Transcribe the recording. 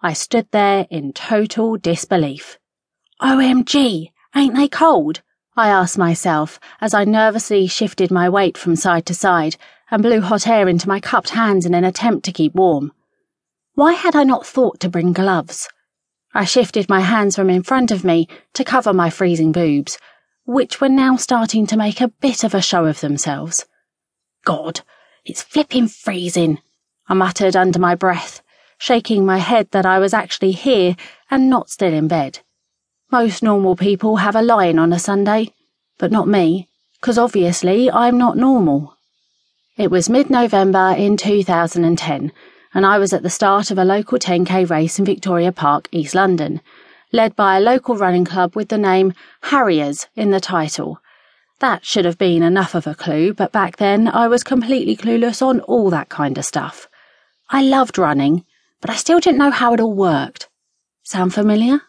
I stood there in total disbelief. OMG, ain't they cold? I asked myself as I nervously shifted my weight from side to side and blew hot air into my cupped hands in an attempt to keep warm. Why had I not thought to bring gloves? I shifted my hands from in front of me to cover my freezing boobs, which were now starting to make a bit of a show of themselves. God, it's flipping freezing, I muttered under my breath, shaking my head that I was actually here and not still in bed. Most normal people have a line on a Sunday, but not me, because obviously I'm not normal. It was mid November in 2010, and I was at the start of a local 10k race in Victoria Park, East London, led by a local running club with the name Harriers in the title. That should have been enough of a clue, but back then I was completely clueless on all that kind of stuff. I loved running, but I still didn't know how it all worked. Sound familiar?